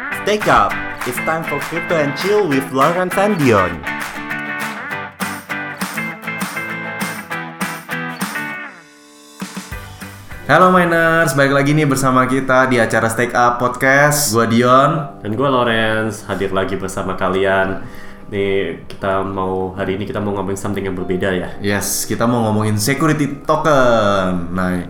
Stake up! It's time for crypto and chill with Lawrence and Dion. Halo miners, balik lagi nih bersama kita di acara Stake Up Podcast. Gua Dion. Dan gue Lawrence hadir lagi bersama kalian. Nih kita mau hari ini kita mau ngomongin something yang berbeda ya. Yes, kita mau ngomongin security token. Nah,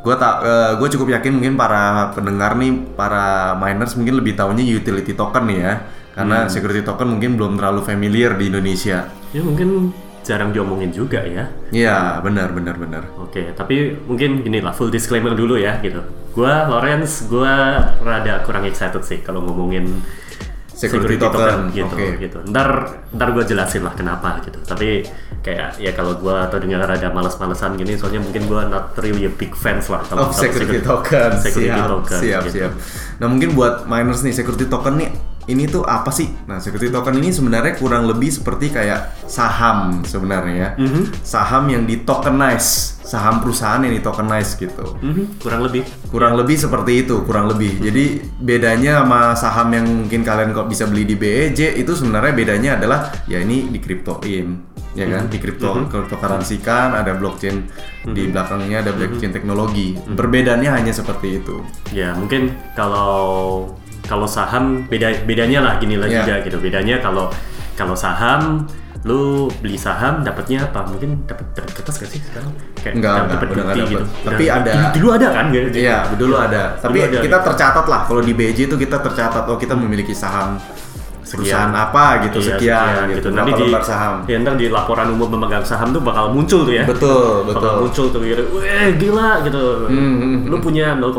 gue tak, eh, gue cukup yakin mungkin para pendengar nih, para miners mungkin lebih tahunya utility token nih ya, karena security token mungkin belum terlalu familiar di Indonesia. Ya mungkin jarang diomongin juga ya. Iya, benar, benar, benar. Oke, tapi mungkin gini lah full disclaimer dulu ya gitu. Gua Lawrence, gua rada kurang excited sih kalau ngomongin Security token, gitu oke. gitu. Ntar ntar gue jelasin lah kenapa gitu. Tapi kayak ya kalau gua atau dengar rada males-malesan gini, soalnya mungkin gua not really a big fans lah Oh, kalau kalau security token. Security siap, token. siap, gitu. siap. Nah, mungkin buat miners nih, security token nih, ini tuh apa sih? Nah, security token ini sebenarnya kurang lebih seperti kayak saham sebenarnya ya. Mhm. Saham yang di tokenize, saham perusahaan yang di tokenize gitu. Mhm, kurang lebih. Kurang lebih seperti itu, kurang lebih. Jadi bedanya sama saham yang mungkin kalian kok bisa beli di BEJ itu sebenarnya bedanya adalah ya ini di kriptoin ya kan di kripto kan ada blockchain di belakangnya ada blockchain teknologi perbedaannya hanya seperti itu Ya mungkin kalau kalau saham beda bedanya lah gini lah Ya. juga gitu. Bedanya kalau kalau saham lu beli saham dapatnya apa? Mungkin dapat dapat kertas gak sih sekarang? Kayak Enggak, dapat enggak, bukti nggak gitu. Tapi Udah- ada- dulu, dulu ada kan? gitu. Iya, dulu ada. Tapi ada, kita gitu. tercatat lah kalau di BJ itu kita tercatat oh kita memiliki saham perusahaan apa gitu Iya, sekian, gitu. Nanti Berapa di saham. Ya, ntar di laporan umum pemegang saham tuh bakal muncul tuh ya. Betul, Bakal betul. muncul tuh gitu. Weh, gila gitu. hmm, Lu punya 0,000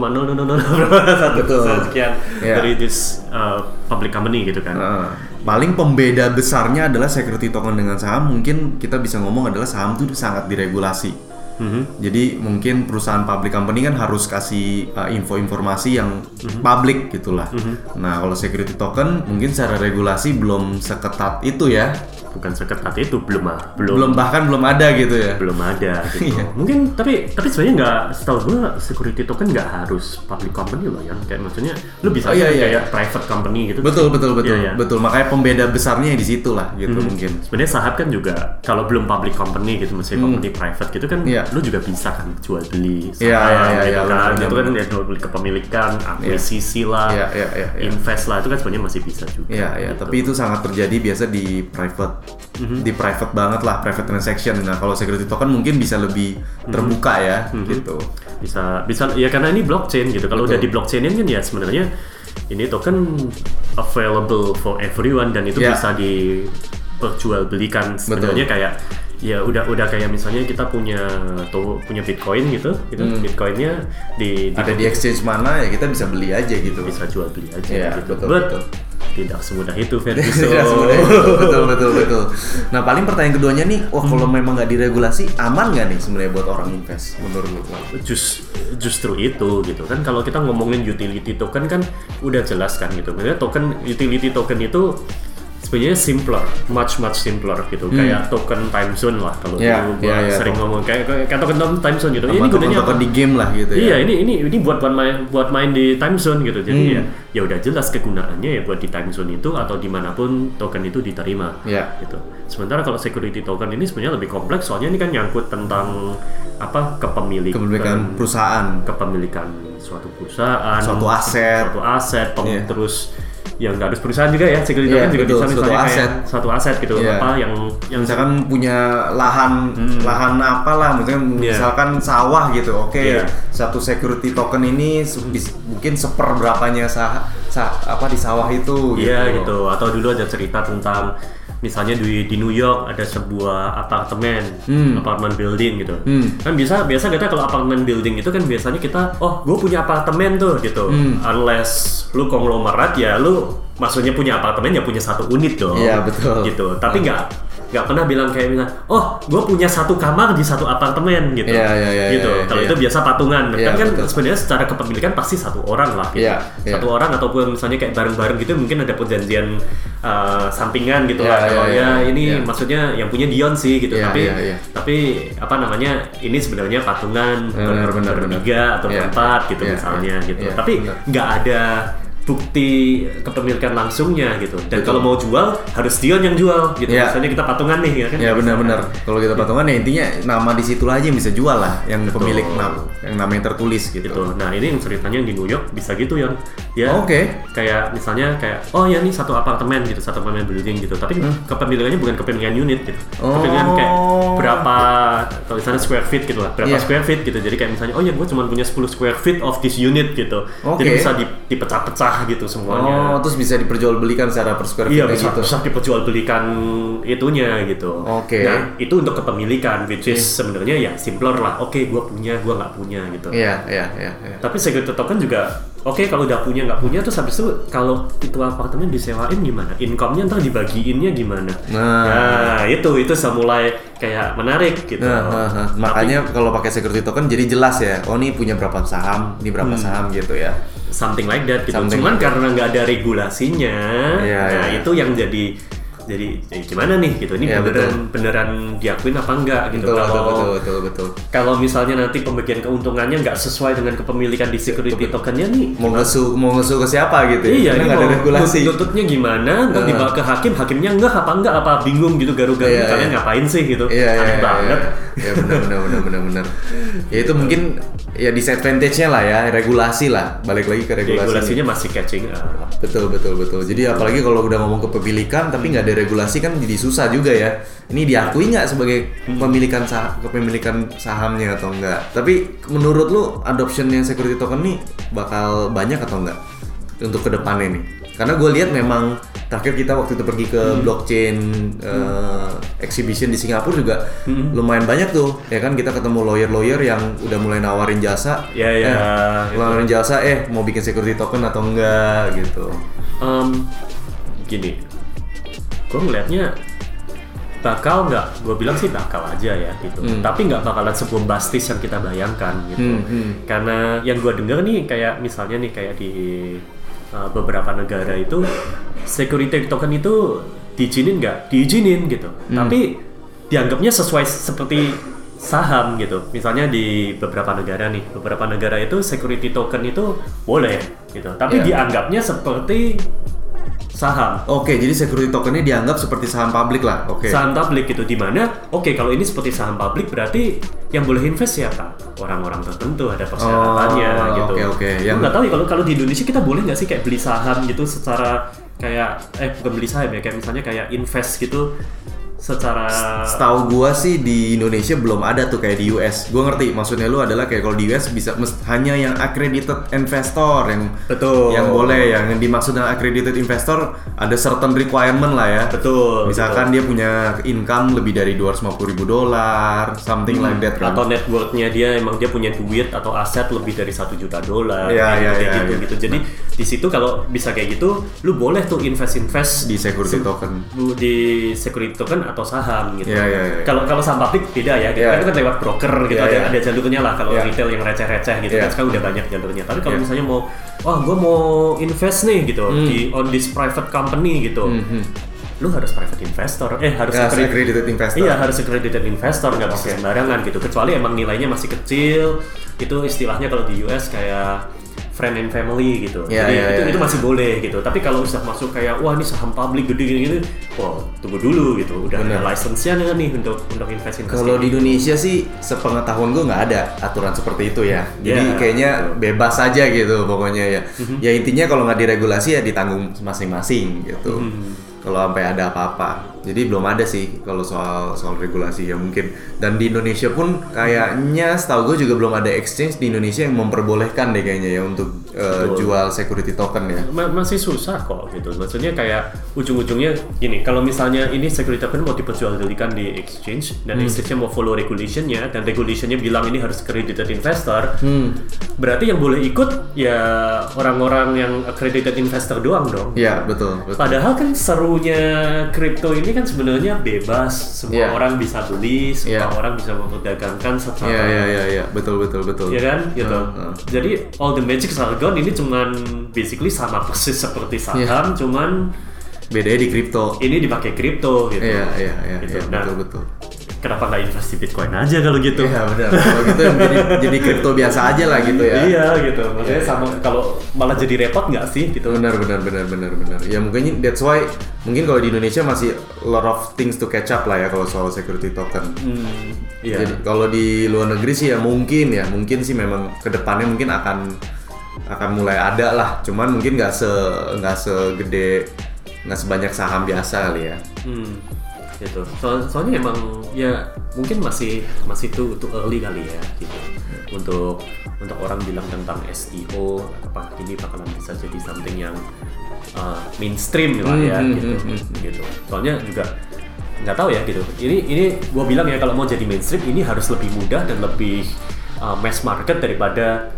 satu Betul. sekian Iya. dari this uh, public company gitu kan. Heeh. paling pembeda besarnya adalah security token dengan saham mungkin kita bisa ngomong adalah saham itu sangat diregulasi. Mhm. Jadi mungkin perusahaan public company kan harus kasih uh, info-informasi yang publik gitulah. Nah kalau security token mungkin secara regulasi belum seketat itu ya. Bukan seketat itu belum ah, belum Belum bahkan belum ada gitu ya. belum ada gitu. Iya. Mungkin tapi tapi sebenarnya nggak setahu gua security token nggak harus public company loh ya. Kayak maksudnya lu bisa Oh, iya, iya. kayak private company gitu. Betul betul betul Iya, iya. betul makanya pembeda besarnya di situ lah gitu mungkin. Sebenarnya saham kan juga kalau belum public company gitu, masih company private gitu kan, Hmm. Iya. lu juga bisa kan jual beli saham Iya, iya, iya, gitu iya, kan. itu kan ya jual beli kepemilikan, akuisisi lah, Iya, iya, iya, iya. invest lah itu kan sebenarnya masih bisa juga. Iya, iya, gitu. tapi itu sangat terjadi biasa di private, di private banget lah, private transaction. Nah, kalau security token mungkin bisa lebih terbuka ya, gitu. bisa bisa ya karena ini blockchain gitu kalau udah di blockchainin kan ya sebenarnya ini token available for everyone dan itu Ya. bisa diperjualbelikan sebenarnya kayak ya udah udah kayak misalnya kita punya tuh punya bitcoin gitu gitu bitcoinnya di, di Hmm. Ada di exchange mana ya kita bisa beli aja gitu. bisa jual beli aja Iya, gitu betul, But betul. tidak semudah itu Ferguson Tidak semudah itu. betul betul betul. Nah, paling pertanyaan keduanya nih, wah kalau memang nggak diregulasi, aman nggak nih sebenarnya buat orang invest menurut lu? Jus, justru itu gitu kan kalau kita ngomongin utility token kan udah jelas kan gitu sebenarnya token utility token itu sebenarnya simpler much much simpler gitu kayak token time zone lah kalau Hmm. Iya, dulu gua iya, iya, sering token. ngomong kayak kayak token time zone gitu ini Sama gunanya apa token di game lah gitu ya. Iya ini ini ini buat buat main buat main di time zone gitu jadi Hmm. ya ya udah jelas kegunaannya ya buat di time zone itu atau di mana pun token itu diterima Iya. gitu. Sementara kalau security token ini sebenarnya lebih kompleks soalnya ini kan nyangkut tentang apa kepemilikan Kepemilikan perusahaan. kepemilikan suatu perusahaan, Suatu aset. suatu aset, Iya. terus yang nggak harus perusahaan juga ya, security Iya, token juga betul, bisa misalnya kayak aset. suatu aset gitu, Iya. apa yang yang misalkan punya lahan lahan apalah misalkan Hmm. Iya. misalkan sawah gitu oke Iya. satu security token ini mungkin seperberapanya sah, sah- apa di sawah itu Iya gitu. Atau dulu ada cerita tentang misalnya di di New York ada sebuah apartemen, apartemen building gitu. Hmm. Kan bisa biasa kita kalau apartemen building itu kan biasanya kita oh gue punya apartemen tuh gitu. Hmm. Unless lu konglomerat ya lu maksudnya punya apartemen ya punya satu unit dong. Iya, betul. Gitu. Tapi nggak nggak pernah bilang kayak misalnya oh gue punya satu kamar di satu apartemen gitu. Iya, iya, iya, gitu. iya, kalau iya. itu biasa patungan. Iya, kan kan betul. sebenarnya secara kepemilikan pasti satu orang lah gitu. Iya, iya. Satu orang ataupun misalnya kayak bareng-bareng gitu mungkin ada perjanjian uh, sampingan gitu Iya, lah iya, kalau iya, ya ini iya. maksudnya yang punya Dion sih gitu Iya, tapi iya, iya. tapi apa namanya ini sebenarnya patungan Benar, ber- bertiga atau Iya. berempat gitu Iya, misalnya iya, gitu iya, tapi nggak ada bukti kepemilikan langsungnya gitu. Dan Betul. kalau mau jual harus Dion yang jual gitu. Iya. Misalnya kita patungan nih ya kan. Ya benar-benar. Kalau kita patungan ya intinya nama di situ aja yang bisa jual lah, yang pemilik nama, yang nama yang tertulis gitu. Nah ini yang ceritanya yang di New York bisa gitu ya. Ya. Oke. Kayak misalnya kayak oh ya ini satu apartemen gitu, satu apartemen building gitu. Tapi kepemilikannya bukan kepemilikan unit gitu. Kepemilikan Hmm. Oh. kayak berapa kalau misalnya square feet gitu lah, berapa Iya. square feet gitu. Jadi kayak misalnya oh ya gue cuma punya 10 square feet of this unit gitu. Jadi Oke. bisa di- dipecah-pecah gitu semuanya. Oh, terus bisa diperjualbelikan secara per square Iya bisa, gitu. bisa diperjualbelikan itunya gitu. Oke. Nah itu untuk kepemilikan, which is sebenarnya ya simpler lah. Oke, gue punya, gue nggak punya gitu. Iya, iya, iya, iya. Tapi security token juga oke kalau udah punya nggak punya terus habis itu kalau itu apartemen disewain gimana? Income-nya ntar dibagiinnya gimana? Nah. Nah, itu itu sudah mulai kayak menarik gitu. Nah, nah, nah. makanya kalau pakai security token jadi jelas ya. Oh, ini punya berapa saham, ini berapa saham gitu ya. Something like that gitu. Something Cuman like karena nggak ada regulasinya, Iya, nah iya. itu yang jadi jadi ya gimana nih gitu ini Iya, beneran beneran diakuin apa enggak gitu Betul, betul, kalau betul, betul, betul. kalau misalnya nanti pembagian keuntungannya nggak sesuai dengan kepemilikan di security tokennya nih Mau ngesu, mau ngesu ke siapa gitu ya? Iya, ini nggak ada regulasi. Tuntutnya gimana? Ntar dibawa ke hakim, hakimnya enggak apa enggak apa bingung gitu garu-garu Iya, kalian iya. ngapain sih gitu? Iya, iya, Aneh iya, banget. Iya, Iya, benar, benar, benar, benar, benar. Ya itu mungkin ya disadvantage-nya lah ya, regulasi lah. Balik lagi ke regulasi. Regulasinya masih catching up. Betul betul betul. Jadi apalagi kalau udah ngomong kepemilikan tapi nggak ada regulasi kan jadi susah juga ya. Ini diakui nggak sebagai pemilikan sah kepemilikan sahamnya atau enggak? Tapi menurut lu adoptionnya security token nih bakal banyak atau enggak untuk ke depannya nih? Karena gue lihat memang terakhir kita waktu itu pergi ke blockchain eh, exhibition di Singapura juga lumayan banyak tuh ya kan? Kita ketemu lawyer-lawyer yang udah mulai nawarin jasa. Ya, ya, eh, gitu. nawarin jasa eh mau bikin security token atau enggak gitu. Em, gini, gue ngelihatnya bakal nggak, gue bilang sih bakal aja ya gitu. Tapi nggak bakalan sebombastis yang kita bayangkan gitu. Hmm, hmm. Karena yang gue denger nih kayak misalnya nih kayak di uh, beberapa negara itu security token itu diizinin nggak? Diizinin gitu. Tapi dianggapnya sesuai seperti saham gitu. Misalnya di beberapa negara nih, beberapa negara itu security token itu boleh gitu. Tapi Iya. dianggapnya seperti saham. Oke, jadi security tokennya dianggap seperti saham publik lah. Oke. Saham publik gitu di mana oke kalau ini seperti saham publik berarti yang boleh invest siapa? Orang-orang tertentu ada persyaratannya Oh, gitu. oke, oke. Gua Yang- nggak tahu ya kalau kalau di Indonesia kita boleh nggak sih kayak beli saham gitu secara kayak eh bukan beli saham ya kayak misalnya kayak invest gitu secara Setahu gua sih di Indonesia belum ada tuh kayak di US. Gua ngerti maksudnya lu adalah kayak kalau di US bisa hanya yang accredited investor yang Betul. yang boleh yang dimaksud dengan accredited investor ada certain requirement lah ya. betul Misalkan dia punya income lebih dari 250 ribu dolar, something like that kan. atau net worth-nya dia emang dia punya duit atau aset lebih dari satu juta dolar Iya, iya, iya, gitu iya. gitu jadi di situ kalau bisa kayak gitu lu boleh tuh invest invest di security token. di security token atau saham gitu. Iya, iya, iya. Kalau kalau saham publik beda ya, gitu. Iya. Kan itu kan lewat broker gitu, ada, iya. ada jalurnya lah. Kalau Iya. retail yang receh-receh gitu, Iya. kan sekarang udah banyak jalurnya. Tapi kalau Iya. misalnya mau, wah gue mau invest nih gitu Hmm. di on this private company gitu, lu harus private investor, eh harus Ya, accredited- accredited investor. Iya harus accredited investor nggak bisa sembarangan gitu. Kecuali emang nilainya masih kecil, itu istilahnya kalau di US kayak friend and family gitu. Iya, Jadi iya, itu, iya. itu masih boleh gitu. Tapi kalau sudah masuk kayak wah ini saham publik gede gini gini, wah tunggu dulu gitu. Udah Bener. ada license-nya nggak nih untuk untuk invest invest. Kalau di Indonesia sih sepengetahuan gue nggak ada aturan seperti itu ya. Jadi Ya, kayaknya bebas aja gitu pokoknya ya. Ya intinya kalau nggak diregulasi ya ditanggung masing-masing gitu. Kalau sampai ada apa-apa. Jadi belum ada sih kalau soal soal regulasi ya mungkin. Dan di Indonesia pun kayaknya setahu gue juga belum ada exchange di Indonesia yang memperbolehkan deh kayaknya ya untuk Betul. jual security token ya. Ma- masih susah kok gitu. Maksudnya kayak ujung-ujungnya gini, kalau misalnya ini security token mau diperjualbelikan di exchange dan exchange-nya mau follow regulation-nya dan regulation-nya bilang ini harus accredited investor, berarti yang boleh ikut ya orang-orang yang accredited investor doang dong. Iya betul. betul. Padahal kan serunya kripto ini kan sebenarnya bebas, semua Iya. orang bisa beli, semua Iya. orang bisa memperdagangkan secara Iya iya iya iya betul betul betul. ya kan gitu Heeh, heeh. jadi all the magic are gone ini cuman basically sama persis seperti Iya. saham cuman Bedanya di kripto. ini dipakai kripto gitu Iya iya iya Gitu. iya, Nah, betul betul. Kenapa nggak invest di Bitcoin aja kalau gitu? Iya benar. Kalau gitu jadi jadi kripto biasa aja lah gitu ya. Iya gitu. Maksudnya sama kalau malah jadi repot nggak sih gitu? Benar benar benar benar benar. Ya mungkin that's why mungkin kalau di Indonesia masih lot of things to catch up lah ya kalau soal security token. Hmm, iya. Jadi kalau di luar negeri sih ya mungkin ya mungkin sih memang ke depannya mungkin akan akan mulai ada lah. Cuman mungkin nggak se nggak segede nggak sebanyak saham biasa kali ya. Hmm, gitu. So, soalnya emang ya mungkin masih masih too, too early kali ya gitu untuk untuk orang bilang tentang SEO apa ini bakalan bisa jadi something yang uh, mainstream lah ya Hmm, gitu hmm, hmm, gitu. Soalnya juga nggak tahu ya gitu. Ini ini gua bilang ya kalau mau jadi mainstream ini harus lebih mudah dan lebih uh, mass market daripada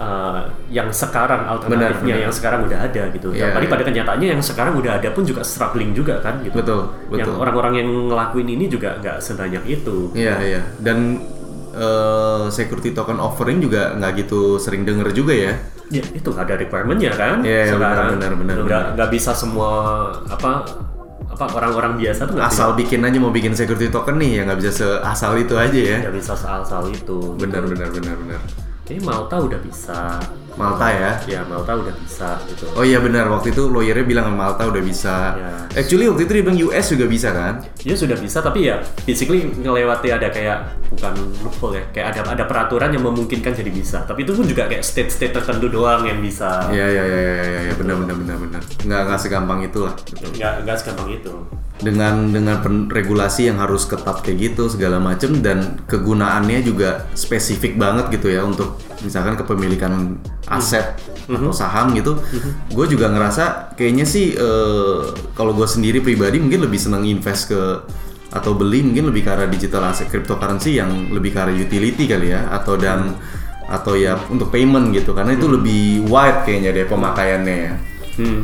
uh, yang sekarang alternatifnya benar. yang sekarang udah ada gitu. Yang tadi iya. pada kenyataannya yang sekarang udah ada pun juga struggling juga kan gitu. Betul, Yang betul. orang-orang yang ngelakuin ini juga nggak sebanyak itu. Iya iya. Dan eh, security token offering juga nggak gitu sering denger juga ya. Ya itu ada requirementnya kan. Iya, iya, sekarang benar, benar, benar, nggak benar. bisa semua apa apa orang-orang biasa tuh Asal bikin aja mau bikin security token nih ya nggak bisa seasal itu aja ya. nggak bisa soal-soal itu. Benar benar benar benar. Ini Malta udah bisa. Malta ya. Ya Malta udah bisa gitu. Oh iya benar waktu itu lawyernya bilang Malta udah bisa. Ya. Actually waktu itu dia bilang US juga bisa kan? Dia sudah bisa tapi ya basically ngelewati ada kayak bukan loophole ya kayak ada ada peraturan yang memungkinkan jadi bisa tapi itu pun juga kayak state-state tertentu doang yang bisa Iya iya iya iya iya ya, benar benar benar benar. Nggak nggak segampang itulah. nggak nggak segampang itu Dengan dengan pen- regulasi yang harus ketat kayak gitu segala macem dan kegunaannya juga spesifik banget gitu ya untuk misalkan kepemilikan aset atau saham gitu. Gue juga ngerasa kayaknya sih eh, kalau gue sendiri pribadi mungkin lebih seneng invest ke atau beli mungkin lebih ke arah digital asset cryptocurrency yang lebih ke arah utility kali ya atau dan atau ya untuk payment gitu karena itu lebih wide kayaknya deh pemakaiannya ya. Hmm.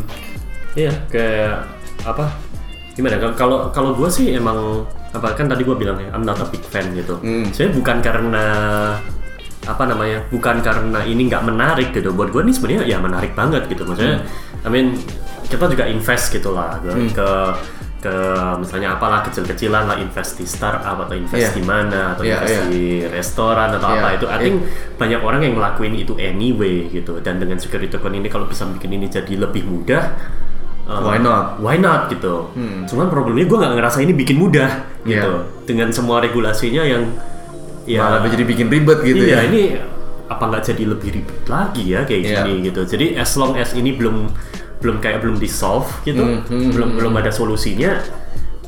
Iya, kayak apa? Gimana? Kalau- Kalau gue sih emang apa kan tadi gue bilang ya, I'm not a big fan gitu. Hmm. Sebenarnya bukan karena apa namanya? Bukan karena ini nggak menarik gitu. Buat gue nih sebenarnya ya menarik banget gitu. Maksudnya, Hmm. I mean kita juga invest gitu lah ke ke, ke misalnya apalah kecil-kecilan lah invest di startup atau invest Iya. di mana atau Iya, invest iya. di restoran atau Iya, apa itu. I think banyak orang yang ngelakuin itu anyway gitu dan dengan security token ini kalau bisa bikin ini jadi lebih mudah uh, Why not? why not gitu cuman problemnya gue nggak ngerasa ini bikin mudah gitu Iya. dengan semua regulasinya yang ya Malah jadi bikin ribet gitu iya ya. ini apa nggak jadi lebih ribet lagi ya kayak Iya. gini gitu jadi as long as ini belum belum kayak belum di solve gitu Hmm, hmm, belum belum ada solusinya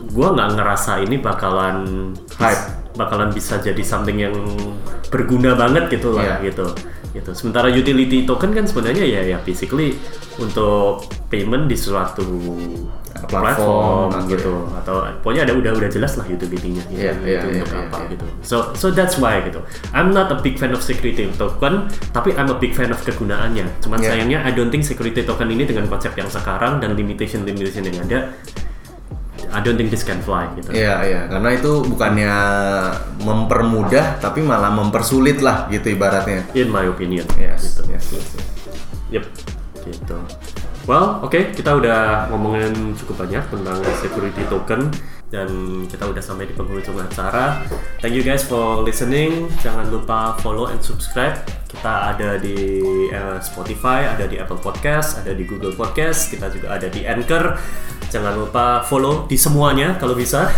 gue nggak ngerasa ini bakalan Hype. bakalan bisa jadi something yang berguna banget gitu lah Iya. gitu gitu. Sementara utility token kan sebenarnya ya ya basically untuk payment di suatu Platform platform, gitu. atau pokoknya ada udah udah jelas lah utility-nya gitu, Iya, iya, itu iya, untuk iya, apa iya. gitu. So so that's why gitu. I'm not a big fan of security token tapi I'm a big fan of kegunaannya. Cuman Iya. sayangnya I don't think security token ini dengan konsep yang sekarang dan limitation limitation yang ada I don't think this can fly gitu Iya iya karena itu bukannya mempermudah tapi malah mempersulit lah gitu ibaratnya. in my opinion Yes, gitu yes, yes, yes. Yep, gitu. Well, oke, kita udah ngomongin cukup banyak tentang security token dan kita udah sampai di penghujung acara. Thank you guys for listening. Jangan lupa follow and subscribe. Kita ada di eh, Spotify, ada di Apple Podcast, ada di Google Podcast, kita juga ada di Anchor. Jangan lupa follow di semuanya kalau bisa.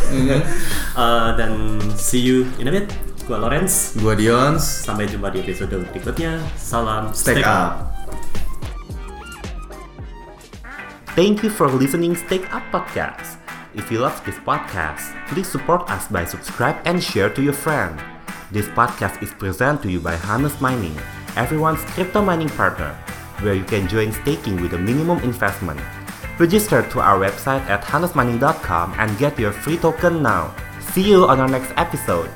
Eh, dan see you in a bit. Gua Lawrence. Gua Dions, Sampai jumpa di episode berikutnya. Salam stay up. Thank you for listening Stake Up Podcast. If you love this podcast, please support us by subscribe and share to your friend. This podcast is presented to you by Hannes Mining, everyone's crypto mining partner, where you can join staking with a minimum investment. Register to our website at hannesmining.com and get your free token now. See you on our next episode.